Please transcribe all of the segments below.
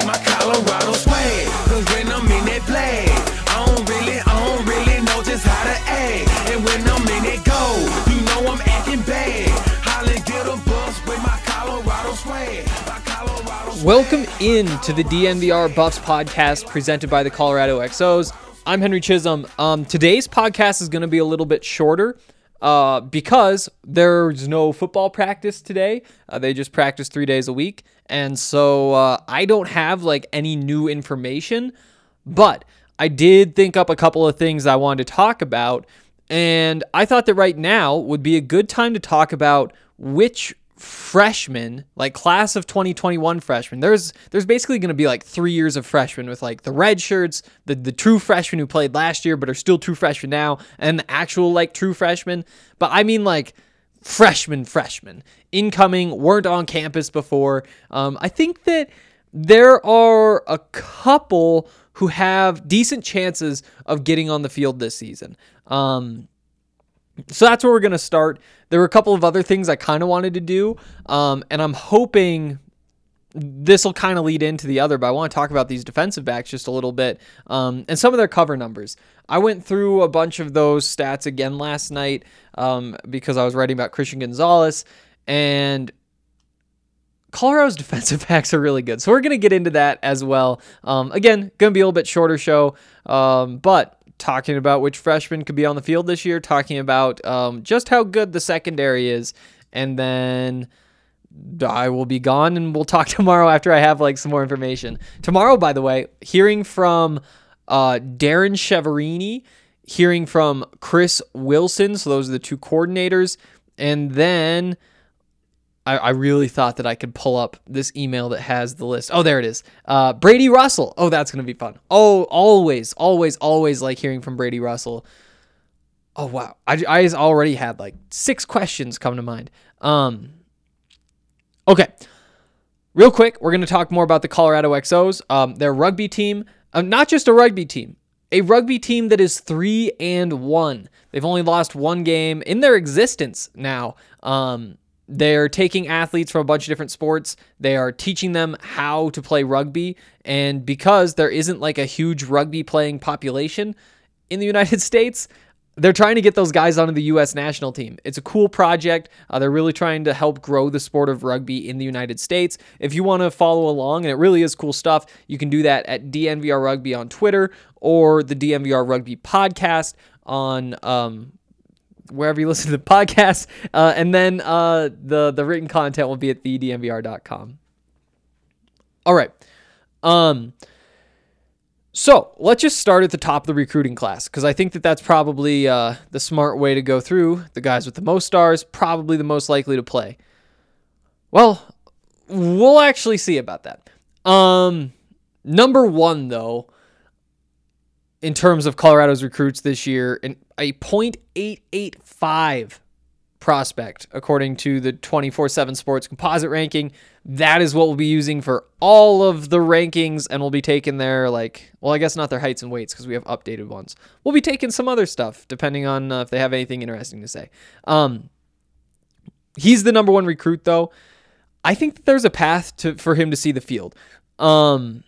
Like my Colorado swag. Cause when I'm in that flag, I don't really, I don't really know just how to act. And when I'm in it go, you know I'm acting bad. Holly get a bus with my Colorado swag. My Colorado swag. Welcome in to the DNVR Buffs podcast presented by the Colorado XOs. I'm Henry Chisholm. Um, today's podcast is going to be a little bit shorter uh, because there's no football practice today. Uh, they just practice three days a week. And so uh, I don't have like any new information, but I did think up a couple of things I wanted to talk about. And I thought that right now would be a good time to talk about which freshmen, like class of 2021 freshmen. There's there's basically going to be like 3 years of freshmen with like the red shirts, the the true freshmen who played last year but are still true freshmen now and the actual like true freshmen. But I mean like freshmen freshmen incoming weren't on campus before. Um, I think that there are a couple who have decent chances of getting on the field this season. Um, so that's where we're going to start. There were a couple of other things I kind of wanted to do, um, and I'm hoping this will kind of lead into the other, but I want to talk about these defensive backs just a little bit um, and some of their cover numbers. I went through a bunch of those stats again last night um, because I was writing about Christian Gonzalez, and Colorado's defensive backs are really good. So we're going to get into that as well. Um, again, going to be a little bit shorter show, um, but talking about which freshmen could be on the field this year, talking about um, just how good the secondary is, and then I will be gone and we'll talk tomorrow after I have like some more information. Tomorrow, by the way, hearing from uh, Darrin Chiaverini, hearing from Chris Wilson. So those are the two coordinators. And then I, I really thought that I could pull up this email that has the list. Oh, there it is. Uh, Brady Russell. Oh, that's going to be fun. Oh, always, always, always like hearing from Brady Russell. Oh, wow. I, I already had like six questions come to mind. Um, okay. Real quick, we're going to talk more about the Colorado XOs, um, their rugby team. Um, not just a rugby team, a rugby team that is three and one. They've only lost one game in their existence now. Um, they're taking athletes from a bunch of different sports. They are teaching them how to play rugby. And because there isn't like a huge rugby playing population in the United States, they're trying to get those guys onto the U.S. national team. It's a cool project. Uh, they're really trying to help grow the sport of rugby in the United States. If you want to follow along, and it really is cool stuff, you can do that at DNVR Rugby on Twitter or the DNVR Rugby podcast on um, wherever you listen to the podcast. Uh, and then uh, the the written content will be at thednvr.com. All right. Um. So let's just start at the top of the recruiting class because I think that that's probably uh, the smart way to go through. The guys with the most stars, probably the most likely to play. Well, we'll actually see about that. Um, number one, though, in terms of Colorado's recruits this year, an, a .885 prospect according to the 24/7 Sports composite ranking. That is what we'll be using for all of the rankings and we'll be taking their like well, I guess not their heights and weights because we have updated ones. We'll be taking some other stuff depending on uh, if they have anything interesting to say. Um he's the number 1 recruit though. I think that there's a path to for him to see the field. Um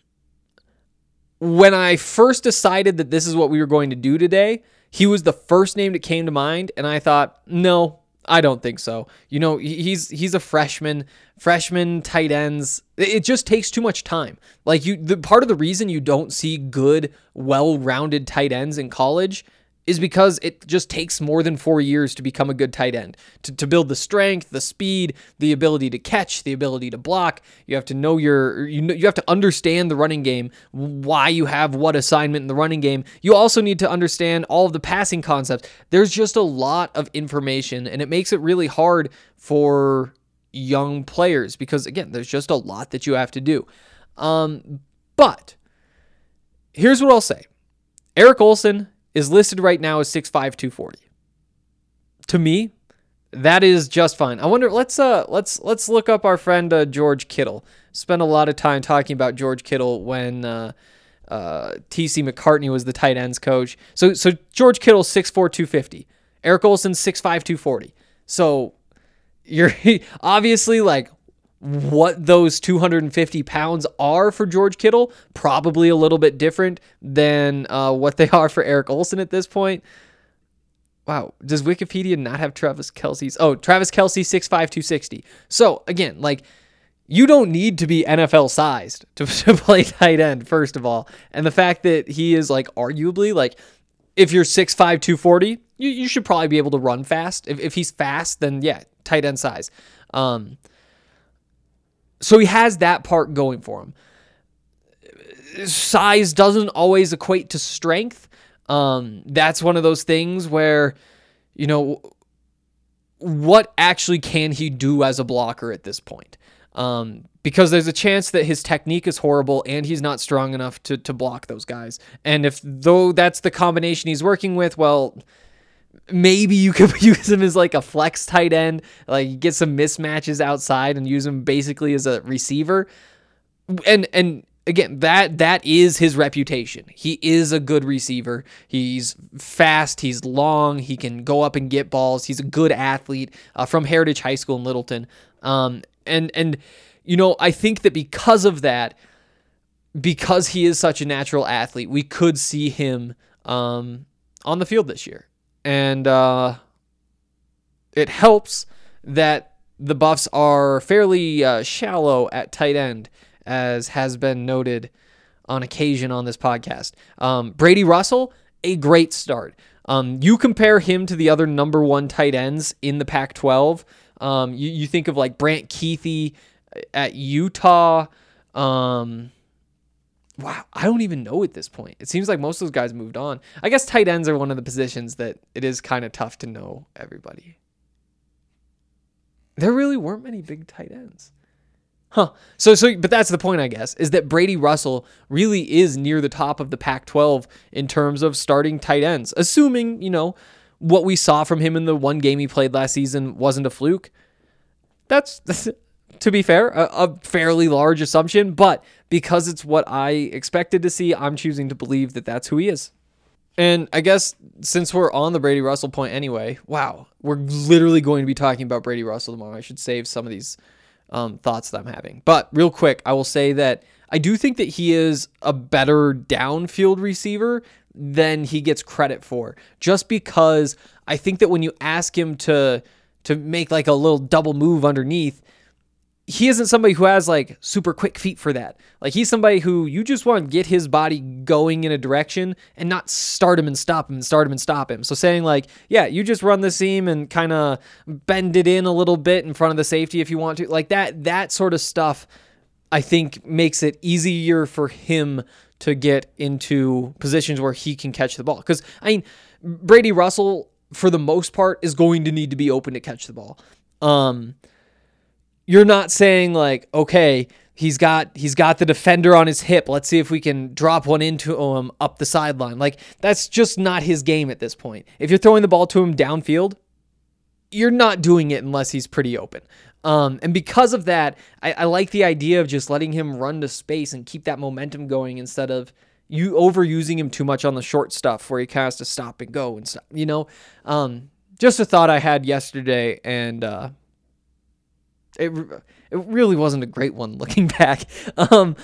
when I first decided that this is what we were going to do today, he was the first name that came to mind, and I thought, no, I don't think so. You know, he's he's a freshman. Freshman tight ends, it just takes too much time. Like you, the part of the reason you don't see good, well-rounded tight ends in college is because it just takes more than four years to become a good tight end. To, to build the strength, the speed, the ability to catch, the ability to block. You have to know your you know, you have to understand the running game, why you have what assignment in the running game. You also need to understand all of the passing concepts. There's just a lot of information, and it makes it really hard for young players because again, there's just a lot that you have to do. Um, but here's what I'll say. Eric Olson is listed right now as 6'5", 240. To me, that is just fine. I wonder. Let's uh, let's let's look up our friend uh, George Kittle. Spent a lot of time talking about George Kittle when uh, uh, T.C. McCartney was the tight ends coach. So so George Kittle 6'4", 250. Eric Olson 6'5", 240. So you're obviously like what those 250 pounds are for George Kittle, probably a little bit different than uh, what they are for Eric Olson at this point. Wow, does Wikipedia not have Travis Kelce's? Oh, Travis Kelce 6'5, 260. So, again, like, you don't need to be NFL sized to, to play tight end, first of all. And the fact that he is, like, arguably, like, if you're 6'5, 240, you, you should probably be able to run fast. If, if he's fast, then yeah, tight end size. Um, so he has that part going for him. Size doesn't always equate to strength. Um, that's one of those things where, you know, what actually can he do as a blocker at this point? Um, because there's a chance that his technique is horrible and he's not strong enough to to block those guys. And if though that's the combination he's working with, well, maybe you could use him as like a flex tight end, like get some mismatches outside and use him basically as a receiver. And and again, that that is his reputation. He is a good receiver. He's fast. He's long. He can go up and get balls. He's a good athlete uh, from Heritage High School in Littleton. Um, and and you know, I think that because of that, because he is such a natural athlete, we could see him um, on the field this year and uh, it helps that the Buffs are fairly uh, shallow at tight end, as has been noted on occasion on this podcast. Um, Brady Russell, a great start. Um, you compare him to the other number one tight ends in the Pac 12. Um, you, you think of like Brant Kuithe at Utah. Um, wow, I don't even know at this point. It seems like most of those guys moved on. I guess tight ends are one of the positions that it is kind of tough to know everybody. There really weren't many big tight ends. Huh. So so but that's the point I guess is that Brady Russell really is near the top of the Pac-12 in terms of starting tight ends. Assuming, you know, what we saw from him in the one game he played last season wasn't a fluke. That's, that's to be fair, a, a, fairly large assumption, but because it's what I expected to see, I'm choosing to believe that that's who he is. And I guess since we're on the Brady Russell point anyway, wow, we're literally going to be talking about Brady Russell tomorrow. I should save some of these um, thoughts that I'm having. But real quick, I will say that I do think that he is a better downfield receiver than he gets credit for, just because I think that when you ask him to to make like a little double move underneath, he isn't somebody who has like super quick feet for that. Like he's somebody who you just want to get his body going in a direction and not start him and stop him and start him and stop him. So saying like, yeah, you just run the seam and kind of bend it in a little bit in front of the safety if you want to. Like that that sort of stuff I think makes it easier for him to get into positions where he can catch the ball. Cuz I mean, Brady Russell for the most part is going to need to be open to catch the ball. Um you're not saying like, okay, he's got he's got the defender on his hip. Let's see if we can drop one into him up the sideline. Like that's just not his game at this point. If you're throwing the ball to him downfield, you're not doing it unless he's pretty open. Um, and because of that, I, I like the idea of just letting him run to space and keep that momentum going instead of you overusing him too much on the short stuff where he kind of has to stop and go and stuff. You know, um, just a thought I had yesterday, and uh, it it really wasn't a great one looking back. Um,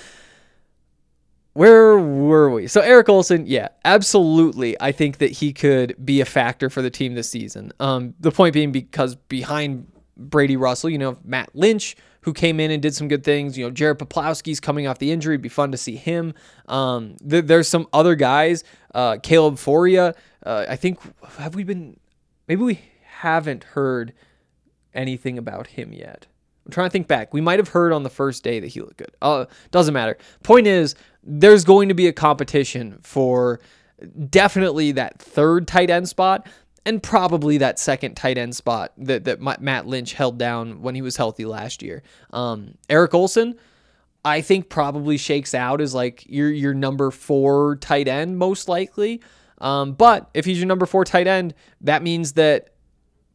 where were we? So Eric Olson, yeah, absolutely. I think that he could be a factor for the team this season. Um, the point being because behind Brady Russell, you know, Matt Lynch, who came in and did some good things. You know, Jared Poplawski's coming off the injury. It'd be fun to see him. Um, th- there's some other guys. Uh, Caleb Fauria. Uh, I think have we been? Maybe we haven't heard anything about him yet. I'm trying to think back. We might have heard on the first day that he looked good. Uh, doesn't matter. Point is, there's going to be a competition for definitely that third tight end spot and probably that second tight end spot that, that Matt Lynch held down when he was healthy last year. Um, Eric Olson, I think probably shakes out as like your your number four tight end most likely. Um, but if he's your number four tight end, that means that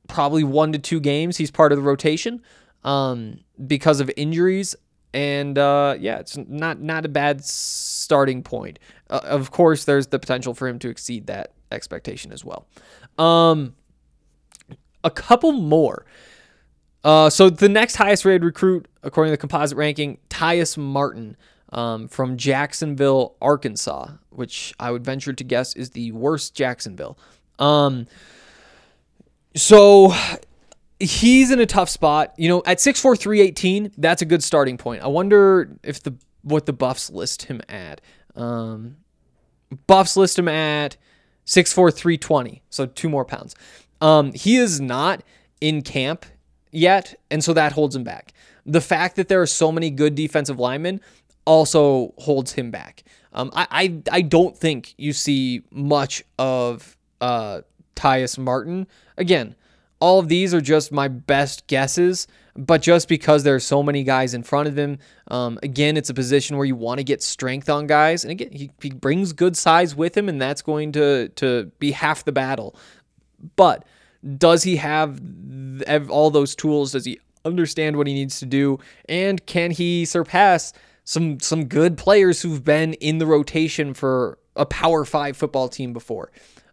probably one to two games he's part of the rotation um, because of injuries. And uh, yeah, it's not not a bad starting point. Uh, of course, there's the potential for him to exceed that expectation as well. Um, a couple more. Uh, so the next highest rated recruit, according to the composite ranking, Tyas Martin um, from Jacksonville, Arkansas, which I would venture to guess is the worst Jacksonville. Um, so he's in a tough spot. You know, at 6'4", 318, that's a good starting point. I wonder if the what the Buffs list him at. Um, Buffs list him at 6'4", 320, so two more pounds. Um, he is not in camp yet, and so that holds him back. The fact that there are so many good defensive linemen also holds him back. Um, I, I I don't think you see much of uh, Tyas Martin. Again, all of these are just my best guesses, but just because there are so many guys in front of him, um, again, it's a position where you want to get strength on guys. And again, he, he brings good size with him, and that's going to, to be half the battle. But does he have all those tools? Does he understand what he needs to do? And can he surpass some some good players who've been in the rotation for a Power Five football team before?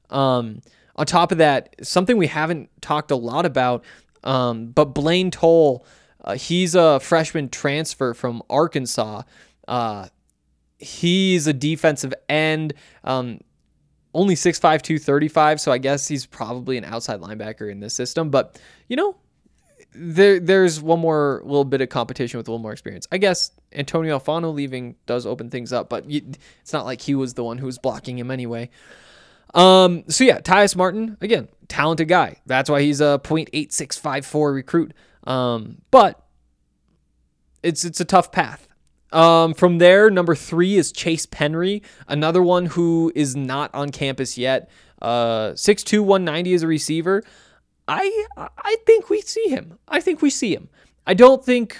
Um, on top of that, something we haven't talked a lot about, um, but Blaine Toll, uh, he's a freshman transfer from Arkansas. Uh, he's a defensive end, um, only 6'5", 235, so I guess he's probably an outside linebacker in this system. But, you know, there there's one more little bit of competition with a little more experience. I guess Antonio Alfano leaving does open things up, but it's not like he was the one who was blocking him anyway. Um, so yeah, Tyas Martin, again, talented guy. That's why he's a .8654 recruit. Um, but it's it's a tough path. Um, from there, number three is Chase Penry, another one who is not on campus yet. Uh, 6'2", 190 as a receiver. I I think we see him. I think we see him. I don't think.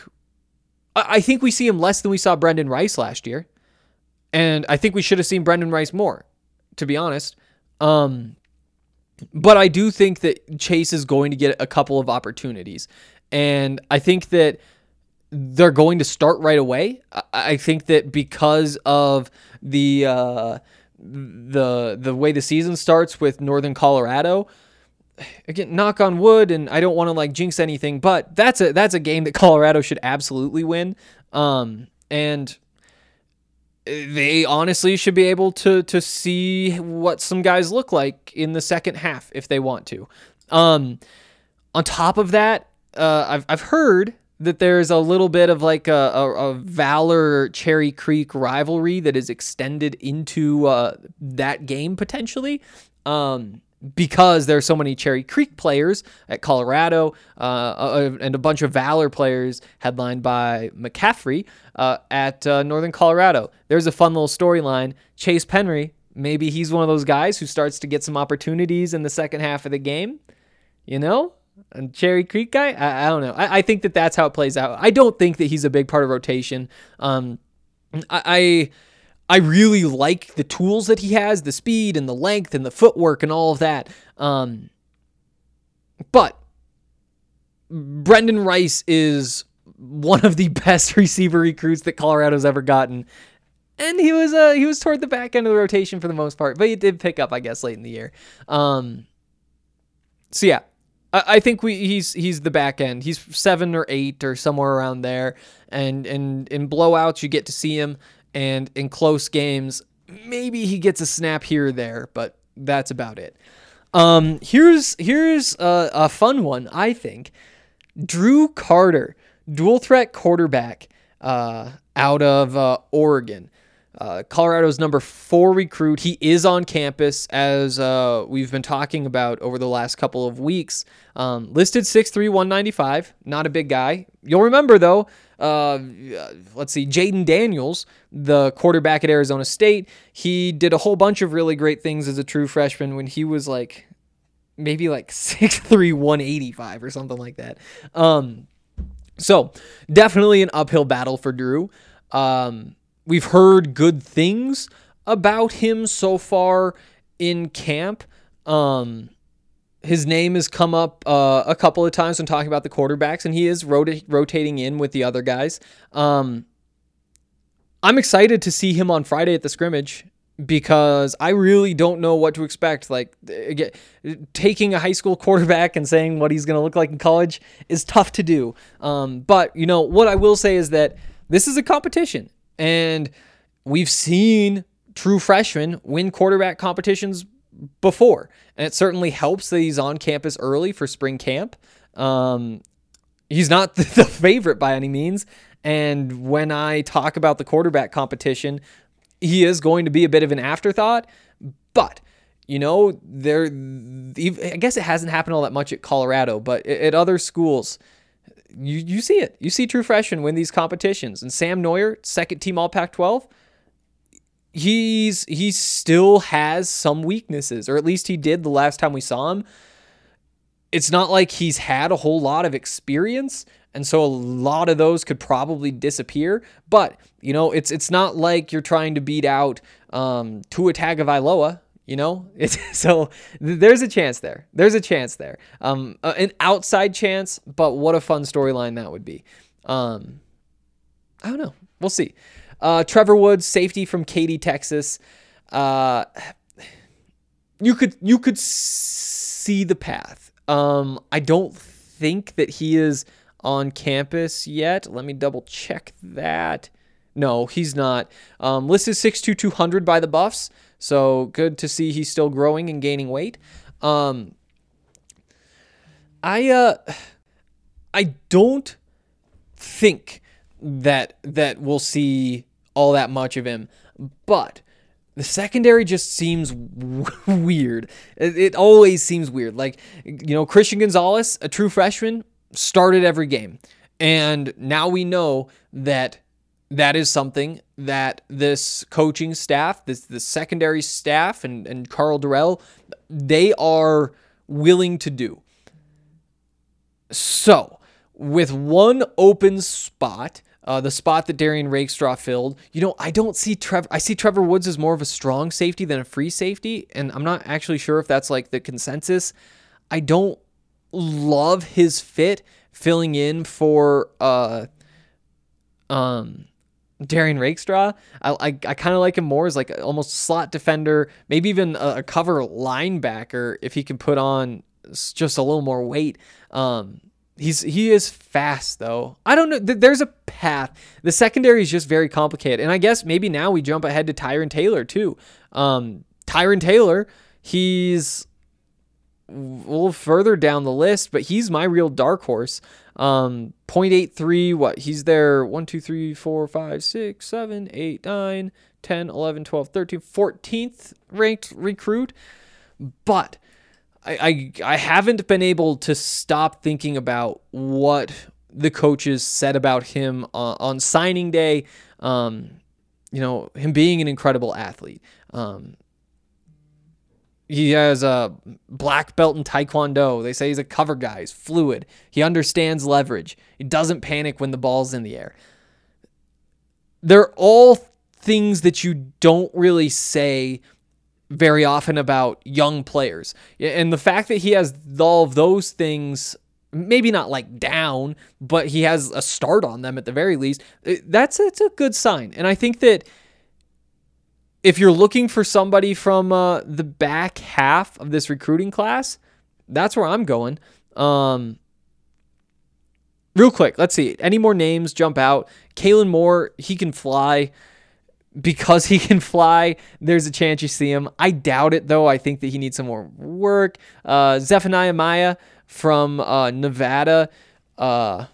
I think we see him less than we saw Brendan Rice last year, and I think we should have seen Brendan Rice more, to be honest. Um, but I do think that Chase is going to get a couple of opportunities. And I think that they're going to start right away. I think that because of the uh, the the way the season starts with Northern Colorado, again, knock on wood, and I don't want to like jinx anything, but that's a that's a game that Colorado should absolutely win. Um, and they honestly should be able to to see what some guys look like in the second half if they want to. Um, on top of that, uh, I've I've heard that there's a little bit of like a, a, a Valor Cherry Creek rivalry that is extended into uh, that game potentially. Um, because there's so many Cherry Creek players at Colorado uh, uh, and a bunch of Valor players headlined by McCaffrey uh, at uh, Northern Colorado. There's a fun little storyline. Chase Penry, maybe he's one of those guys who starts to get some opportunities in the second half of the game. You know, and Cherry Creek guy. I, I don't know. I, I, think that that's how it plays out. I don't think that he's a big part of rotation. Um, I, I I really like the tools that he has, the speed and the length and the footwork and all of that. Um, but Brendan Rice is one of the best receiver recruits that Colorado's ever gotten. And he was uh, he was toward the back end of the rotation for the most part, but he did pick up, I guess, late in the year. Um, so yeah, I, I think we he's he's the back end. He's seven or eight or somewhere around there. And and in blowouts, you get to see him and in close games, maybe he gets a snap here or there, but that's about it. Um, here's here's a, a fun one, I think. Drew Carter, dual threat quarterback uh, out of uh, Oregon. Uh, Colorado's number four recruit. He is on campus, as uh, we've been talking about over the last couple of weeks. Um, listed 6'3, 195. Not a big guy. You'll remember, though, uh, let's see, Jayden Daniels, the quarterback at Arizona State, he did a whole bunch of really great things as a true freshman when he was like maybe like 6'3, 185 or something like that. Um, so definitely an uphill battle for Drew. Um, we've heard good things about him so far in camp. Um, his name has come up uh, a couple of times when talking about the quarterbacks, and he is rota- rotating in with the other guys. Um, I'm excited to see him on Friday at the scrimmage because I really don't know what to expect. Like, taking a high school quarterback and saying what he's going to look like in college is tough to do. Um, but, you know, what I will say is that this is a competition, and we've seen true freshmen win quarterback competitions before. And it certainly helps that he's on campus early for spring camp. Um, he's not the favorite by any means. And when I talk about the quarterback competition, he is going to be a bit of an afterthought. But, you know, there, I guess it hasn't happened all that much at Colorado, but at other schools, you, you see it. You see true freshmen win these competitions. And Sam Noyer, second team All Pac 12, he's he still has some weaknesses, or at least he did the last time we saw him. It's not like he's had a whole lot of experience, and so a lot of those could probably disappear. But you know, it's it's not like you're trying to beat out um, Tua Tagovailoa. You know, it's so there's a chance there. There's a chance there. Um, uh, an outside chance, but what a fun storyline that would be. Um, I don't know. We'll see. Uh, Trevor Woods, safety from Katy, Texas. Uh, you could you could see the path. Um, I don't think that he is on campus yet. Let me double check that. No, he's not. Um, listed 6'2", 200 by the Buffs. So good to see he's still growing and gaining weight. Um, I uh, I don't think that that we'll see all that much of him. But the secondary just seems weird. It, it, always seems weird. Like, you know, Christian Gonzalez, a true freshman, started every game. And now we know that that is something that this coaching staff, this the secondary staff and, and Karl Dorrell, they are willing to do. So, with one open spot, uh, the spot that Derrion Rakestraw filled. You know, I don't see Trevor. I see Trevor Woods as more of a strong safety than a free safety, and I'm not actually sure if that's like the consensus. I don't love his fit filling in for uh um Derrion Rakestraw. I I, I kind of like him more as like almost slot defender, maybe even a, a cover linebacker if he can put on just a little more weight. Um, He's he is fast though. I don't know. There's a path. The secondary is just very complicated, and I guess maybe now we jump ahead to Tyron Taylor too. Um, Tyron Taylor, he's a little further down the list, but he's my real dark horse. Um, 0.83, what? He's there 1, 2, 3, 4, 5, 6, 7, 8, 9, 10, 11, 12, 13, 14th ranked recruit. But I, I I haven't been able to stop thinking about what the coaches said about him on, on signing day. Um, you know, him being an incredible athlete. Um, he has a black belt in taekwondo. They say he's a cover guy. He's fluid. He understands leverage. He doesn't panic when the ball's in the air. They're all things that you don't really say very often about young players. And the fact that he has all of those things, maybe not like down, but he has a start on them at the very least, eh, that's a good sign. And I think that if you're looking for somebody from uh, the back half of this recruiting class, that's where I'm going. Um, real quick, let's see. Any more names jump out? Kalen Moore, he can fly because he can fly, there's a chance you see him. I doubt it though. I think that he needs some more work. Uh, Zephaniah Maea from uh, Nevada. Uh,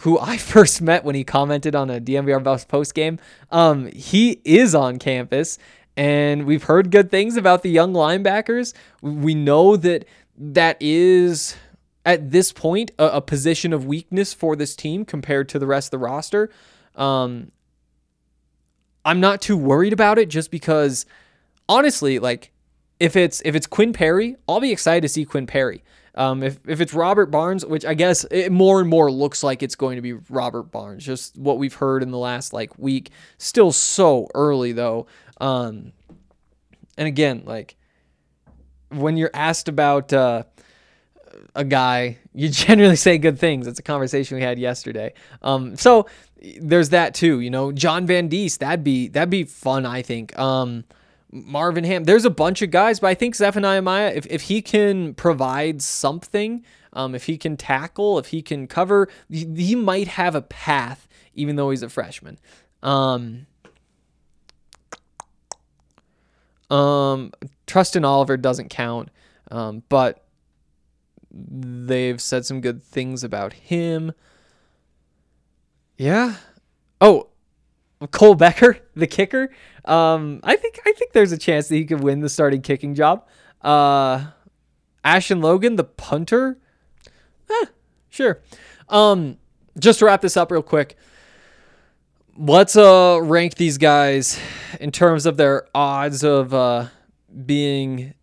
who I first met when he commented on a DNVR Buffs post game. Um, he is on campus, and we've heard good things about the young linebackers. We know that that is at this point a, a position of weakness for this team compared to the rest of the roster. Um, I'm not too worried about it just because honestly, like if it's if it's Quinn Perry, I'll be excited to see Quinn Perry. Um, if, if it's Robert Barnes, which I guess it more and more looks like it's going to be Robert Barnes, just what we've heard in the last like week. Still so early though. Um, and again, like when you're asked about uh, a guy, you generally say good things. It's a conversation we had yesterday. Um, so there's that too. You know, John Van Diest, that'd be that'd be fun. I think. Um, Marvin Ham. There's a bunch of guys, but I think Zephaniah Maea, if, if he can provide something, um, if he can tackle, if he can cover, he, he might have a path, even though he's a freshman. Um, um, Trustin Oliver doesn't count, um, but they've said some good things about him. Yeah. Oh, Cole Becker, the kicker. Um, I think I think there's a chance that he could win the starting kicking job. Uh, Ashton Logan, the punter. Eh, sure. Um, just to wrap this up real quick. Let's uh rank these guys in terms of their odds of uh being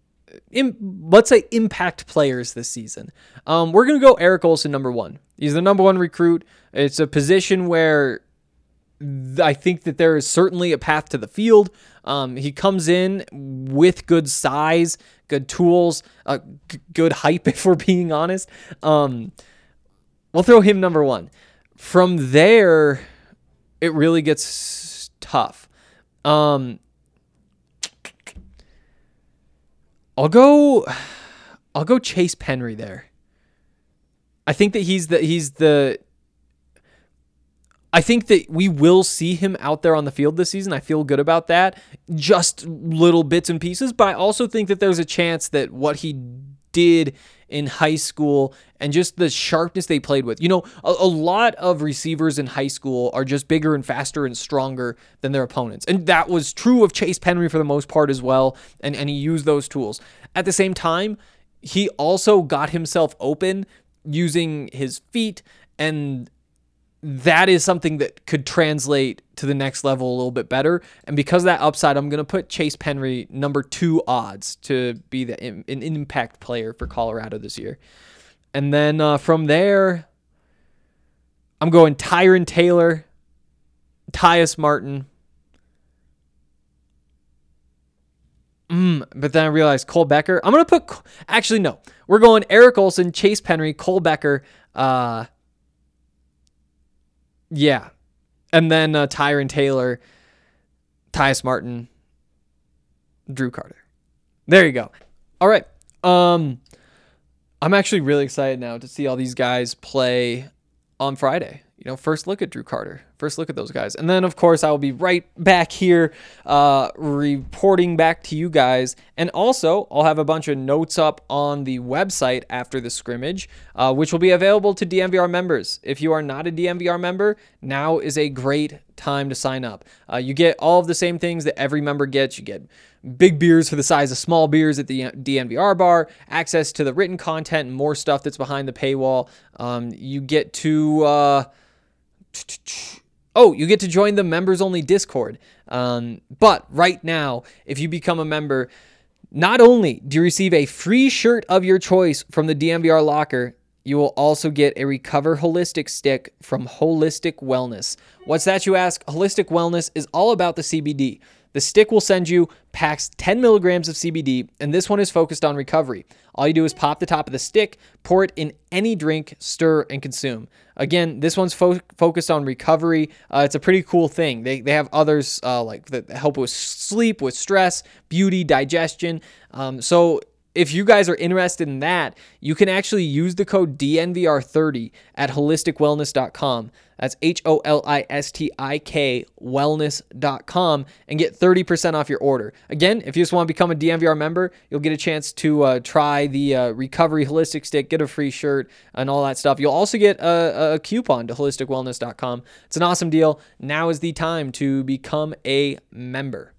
in, let's say impact players this season. Um, we're gonna go Eric Olson number one. He's the number one recruit. It's a position where I think that there is certainly a path to the field. Um, he comes in with good size, good tools, uh, g- good hype, if we're being honest. Um, we'll throw him number one. From there, it really gets tough. Um, I'll go. I'll go Chase Penry there. I think that he's the he's the I think that we will see him out there on the field this season. I feel good about that. Just little bits and pieces, but I also think that there's a chance that what he did in high school and just the sharpness they played with. You know, a, a, lot of receivers in high school are just bigger and faster and stronger than their opponents. And that was true of Chase Penry for the most part as well. And, and he used those tools. At the same time, he also got himself open using his feet and that is something that could translate to the next level a little bit better. And because of that upside, I'm going to put Chase Penry number two odds to be the, an impact player for Colorado this year. And then uh, from there, I'm going Tyron Taylor, Tyas Martin. Mm, but then I realized Cole Becker. I'm going to put, actually, no. We're going Eric Olson, Chase Penry, Cole Becker, uh, yeah. And then uh, Tyron Taylor, Tyas Martin, Drew Carter. There you go. All right. Um, I'm actually really excited now to see all these guys play on Friday you know, first look at Drew Carter, first look at those guys. And then, of course, I will be right back here uh, reporting back to you guys. And also, I'll have a bunch of notes up on the website after the scrimmage, uh, which will be available to DNVR members. If you are not a DNVR member, now is a great time to sign up. Uh, you get all of the same things that every member gets. You get big beers for the size of small beers at the DNVR bar, access to the written content and more stuff that's behind the paywall. Um, you get to uh, Oh, you get to join the members only Discord. Um, but right now, if you become a member, not only do you receive a free shirt of your choice from the DNVR locker, you will also get a Recover Holistic stick from Holistik Wellness. What's that, you ask? Holistik Wellness is all about the CBD. The stick will send you packs 10 milligrams of CBD, and this one is focused on recovery. All you do is pop the top of the stick, pour it in any drink, stir, and consume. Again, this one's fo- focused on recovery. Uh, it's a pretty cool thing. They, they have others uh, like that help with sleep, with stress, beauty, digestion. Um, so if you guys are interested in that, you can actually use the code DNVR30 at holistikwellness.com. That's H O L I S T I K wellness.com and get 30% off your order. Again, if you just want to become a DNVR member, you'll get a chance to uh, try the uh, Recovery Holistic Stick, get a free shirt, and all that stuff. You'll also get a, a coupon to holistikwellness.com. It's an awesome deal. Now is the time to become a member.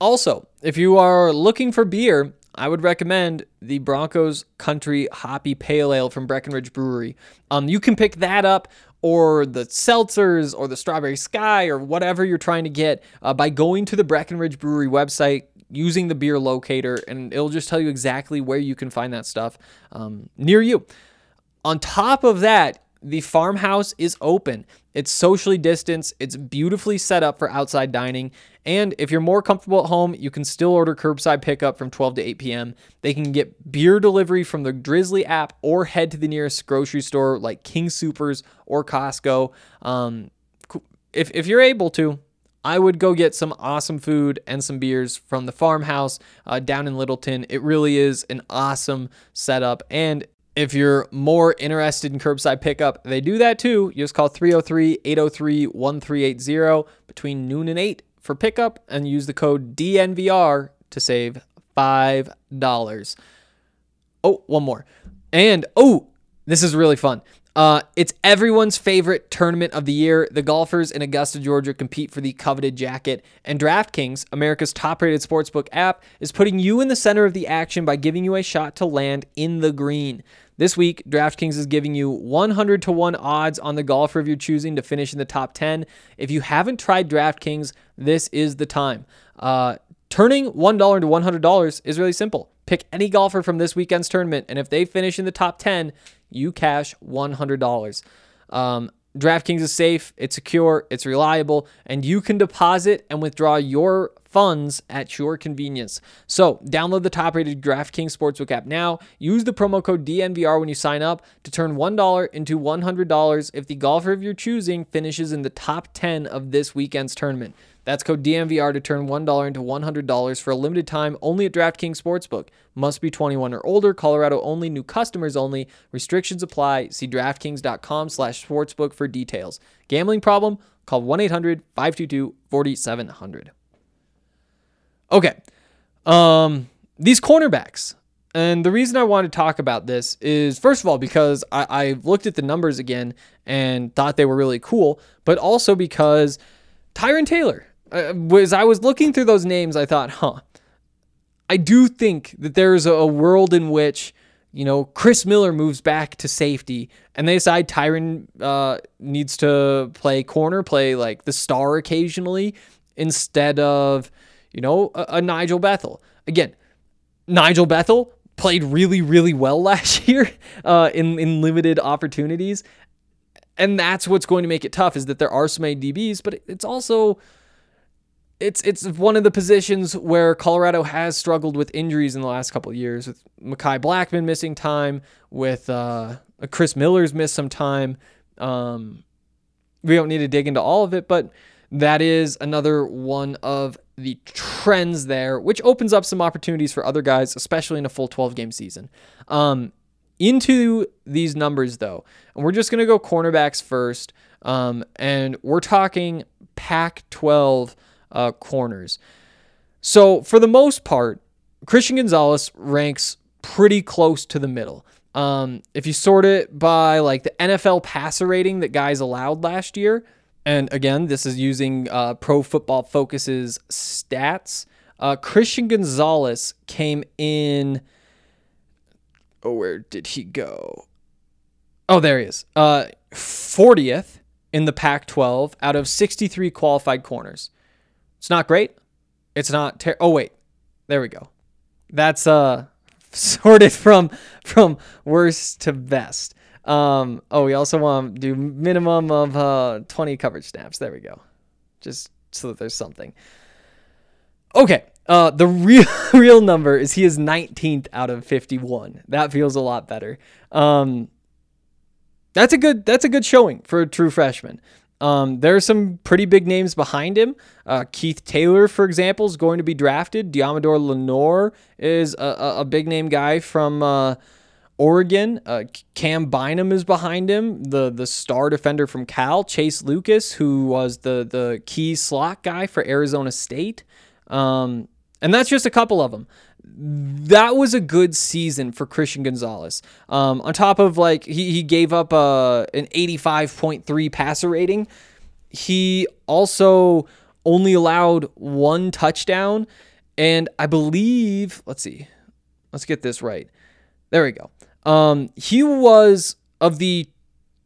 Also, if you are looking for beer, I would recommend the Broncos Country Hoppy Pale Ale from Breckenridge Brewery. Um, you can pick that up or the seltzers or the Strawberry Sky or whatever you're trying to get uh, by going to the Breckenridge Brewery website using the beer locator, and it'll just tell you exactly where you can find that stuff um, near you. On top of that, the farmhouse is open. It's socially distanced, it's beautifully set up for outside dining. And if you're more comfortable at home, you can still order curbside pickup from 12 to 8 p.m. They can get beer delivery from the Drizzly app or head to the nearest grocery store like King Supers or Costco. Um, if, if you're able to, I would go get some awesome food and some beers from the farmhouse uh, down in Littleton. It really is an awesome setup. And if you're more interested in curbside pickup, they do that too. You just call 303 803 1380 between noon and 8 for pickup and use the code DNVR to save $5. Oh, one more. And oh, this is really fun. Uh, it's everyone's favorite tournament of the year. The golfers in Augusta, Georgia compete for the coveted jacket, and DraftKings, America's top rated sportsbook app, is putting you in the center of the action by giving you a shot to land in the green. This week, DraftKings is giving you 100 to 1 odds on the golfer of your choosing to finish in the top 10. If you haven't tried DraftKings, this is the time. Uh, turning $1 into $100 is really simple. Pick any golfer from this weekend's tournament, and if they finish in the top 10, you cash $100. Um, DraftKings is safe, it's secure, it's reliable, and you can deposit and withdraw your funds at your convenience. So, download the top rated DraftKings Sportsbook app now. Use the promo code DNVR when you sign up to turn $1 into $100 if the golfer of your choosing finishes in the top 10 of this weekend's tournament. That's code DNVR to turn $1 into $100 for a limited time only at DraftKings Sportsbook. Must be 21 or older, Colorado only, new customers only. Restrictions apply. See DraftKings.com slash sportsbook for details. Gambling problem? Call 1-800-522-4700. Okay. Um, these cornerbacks. And the reason I want to talk about this is, first of all, because I, I looked at the numbers again and thought they were really cool, but also because Tyron Taylor, uh, as I was looking through those names, I thought, huh, I do think that there's a world in which, you know, Chris Miller moves back to safety and they decide Tyron uh, needs to play corner, play like the star occasionally instead of, you know, a, a Nigel Bethel. Again, Nigel Bethel played really, really well last year uh, in in limited opportunities, and that's what's going to make it tough. Is that there are so many DBs, but it's also it's it's one of the positions where Colorado has struggled with injuries in the last couple years. With Mekhi Blackman missing time, with uh, Chris Miller's missed some time. Um, we don't need to dig into all of it, but that is another one of the trends there, which opens up some opportunities for other guys, especially in a full 12 game season. Um, into these numbers, though, and we're just going to go cornerbacks first. Um, and we're talking Pac 12 uh, corners. So, for the most part, Christian Gonzalez ranks pretty close to the middle. Um, if you sort it by like the NFL passer rating that guys allowed last year, and again, this is using uh, Pro Football Focus's stats. Uh, Christian Gonzalez came in. Oh, where did he go? Oh, there he is. Uh, 40th in the Pac 12 out of 63 qualified corners. It's not great. It's not ter- Oh wait. There we go. That's uh sorted from from worst to best. Um oh, we also want to do minimum of uh 20 coverage snaps. There we go. Just so that there's something. Okay. Uh the real real number is he is 19th out of 51. That feels a lot better. Um that's a good that's a good showing for a true freshman. Um, there are some pretty big names behind him. Uh, Keith Taylor, for example, is going to be drafted. Deommodore Lenoir is a, a, big name guy from uh, Oregon, uh, Cam Bynum is behind him. The the star defender from Cal, Chase Lucas, who was the the key slot guy for Arizona State, um, and that's just a couple of them. That was a good season for Christian Gonzalez. Um, on top of like he he gave up uh, an eighty five point three passer rating. He also only allowed one touchdown, and I believe let's see, let's get this right. There we go. Um, he was of the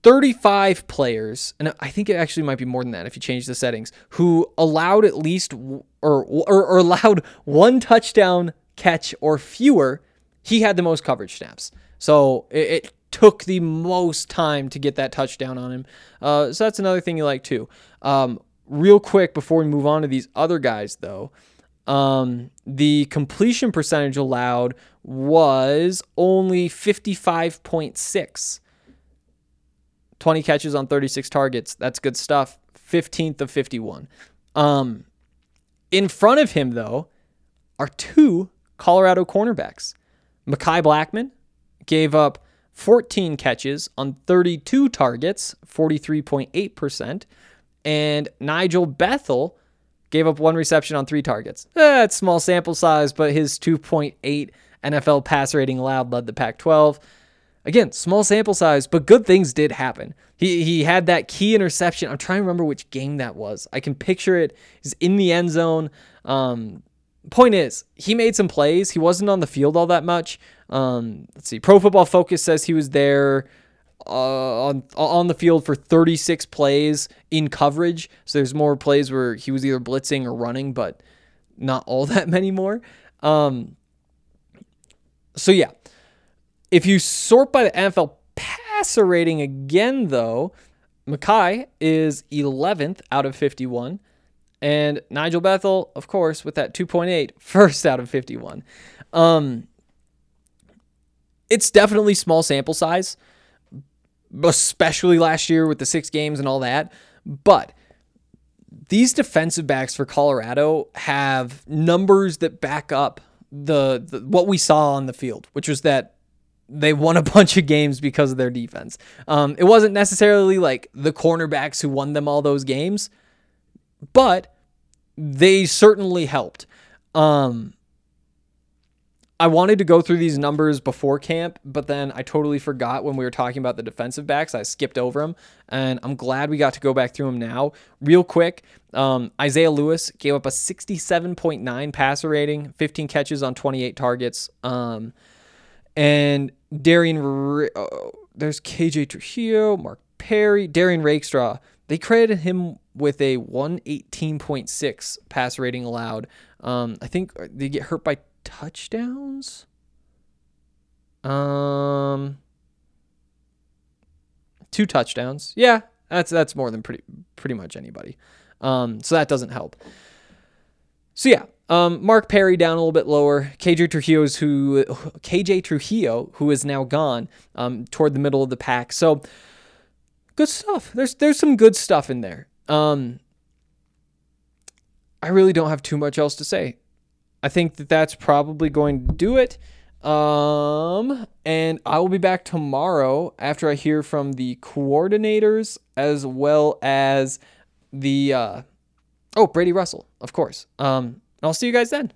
35 players, and I think it actually might be more than that if you change the settings, who allowed at least or, or, or allowed one touchdown catch or fewer. He had the most coverage snaps. So it, it took the most time to get that touchdown on him. Uh, so that's another thing you like too. Um, real quick before we move on to these other guys, though, um, the completion percentage allowed was only 55.6. 20 catches on 36 targets. That's good stuff. 15th of 51. Um, in front of him, though, are two Colorado cornerbacks. Mekhi Blackman gave up 14 catches on 32 targets, 43.8%. And Nigel Bethel gave up one reception on three targets. That's eh, small sample size, but his 2.8 NFL pass rating allowed led the Pac 12. Again, small sample size, but good things did happen. He, he had that key interception. I'm trying to remember which game that was. I can picture it. He's in the end zone. Um, point is, he made some plays. He wasn't on the field all that much. Um, let's see. Pro Football Focus says he was there uh, on on the field for 36 plays in coverage. So there's more plays where he was either blitzing or running, but not all that many more. Um, so yeah, if you sort by the NFL passer rating again, though, Mekhi is 11th out of 51. And Nigel Bethel, of course, with that 2.8, first out of 51. Um, it's definitely small sample size especially last year with the six games and all that. But these defensive backs for Colorado have numbers that back up the, the, what we saw on the field, which was that they won a bunch of games because of their defense. Um, it wasn't necessarily like the cornerbacks who won them all those games, but they certainly helped. Um, I wanted to go through these numbers before camp, but then I totally forgot when we were talking about the defensive backs. I skipped over them, and I'm glad we got to go back through them now. Real quick, um, Isaiah Lewis gave up a 67.9 passer rating, 15 catches on 28 targets. Um, and Derrion, uh, there's KJ Trujillo, Mark Perry, Derrion Rakestraw. They credited him with a 118.6 pass rating allowed. Um, I think they get hurt by touchdowns. Um, two touchdowns. Yeah, that's that's more than pretty pretty much anybody. Um, so that doesn't help. So yeah, um, Mark Perry down a little bit lower. KJ Trujillo's who KJ Trujillo who is now gone um, toward the middle of the pack. So good stuff. There's there's some good stuff in there. Um, I really don't have too much else to say. I think that that's probably going to do it. Um, and I will be back tomorrow after I hear from the coordinators as well as the uh, oh Brady Russell, of course. Um, I'll see you guys then.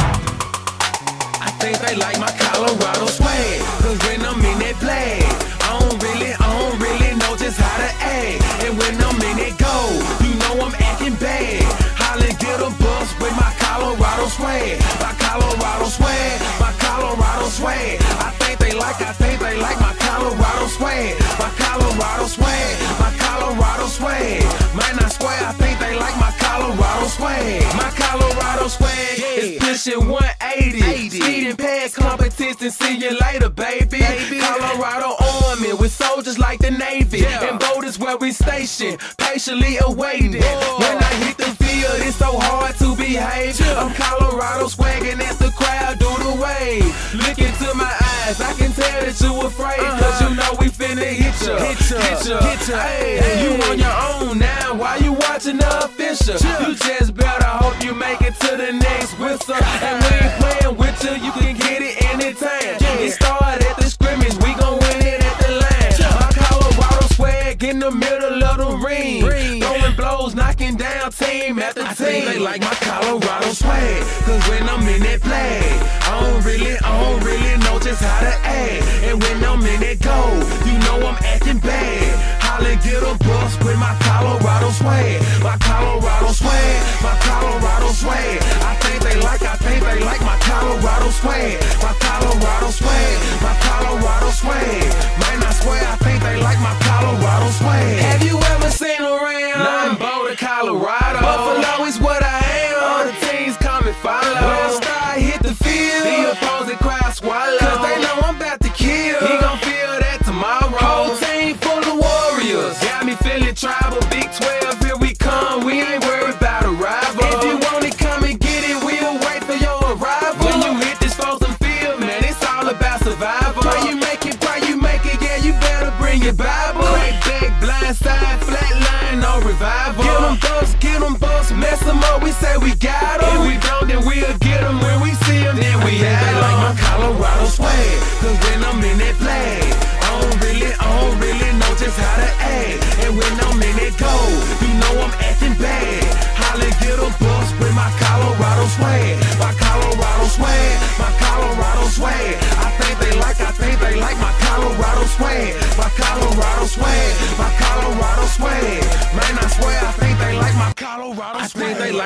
I think they like my Colorado cause when I'm in that play, I don't really, I don't really know just how to act. And when It go, you know I'm acting bad. Holly get a bus with my Colorado swag, my Colorado swag, my Colorado swag. I think they like, I think they like my Colorado swag, my Colorado swag, my Colorado swag. Might not swear, I think they like my Colorado swag, my Colorado swag is pushing 180. Speeding past competition, see you later, baby. baby. Colorado Army with soldiers like the Navy, and boat where we station, patiently awaiting. When I hit the field, it's so hard to behave. I'm Colorado swagging as the crowd do the wave. Look into my eyes, I can tell that you afraid. Cause uh-huh. you know we finna hit ya. Hit ya, hit ya, hit ya. Hey, you on your own now, why you watching the official? You just better hope you make it to the next whistle. And we ain't playing with you, you can get it anytime. time. It started at the scrimmage, we gon' win it at the line. My Colorado swag in the middle of the ring. Throwing blows, knocking down team after team. I think they like my Colorado swag. Cause when I'm in that play, I don't really, I don't really know just how to act. And when I'm in that go, you know I'm acting bad. Holla, get a with my Colorado swag. My Colorado swag, my Colorado swag. I think they like, I think they like my Colorado swag. My Colorado swag,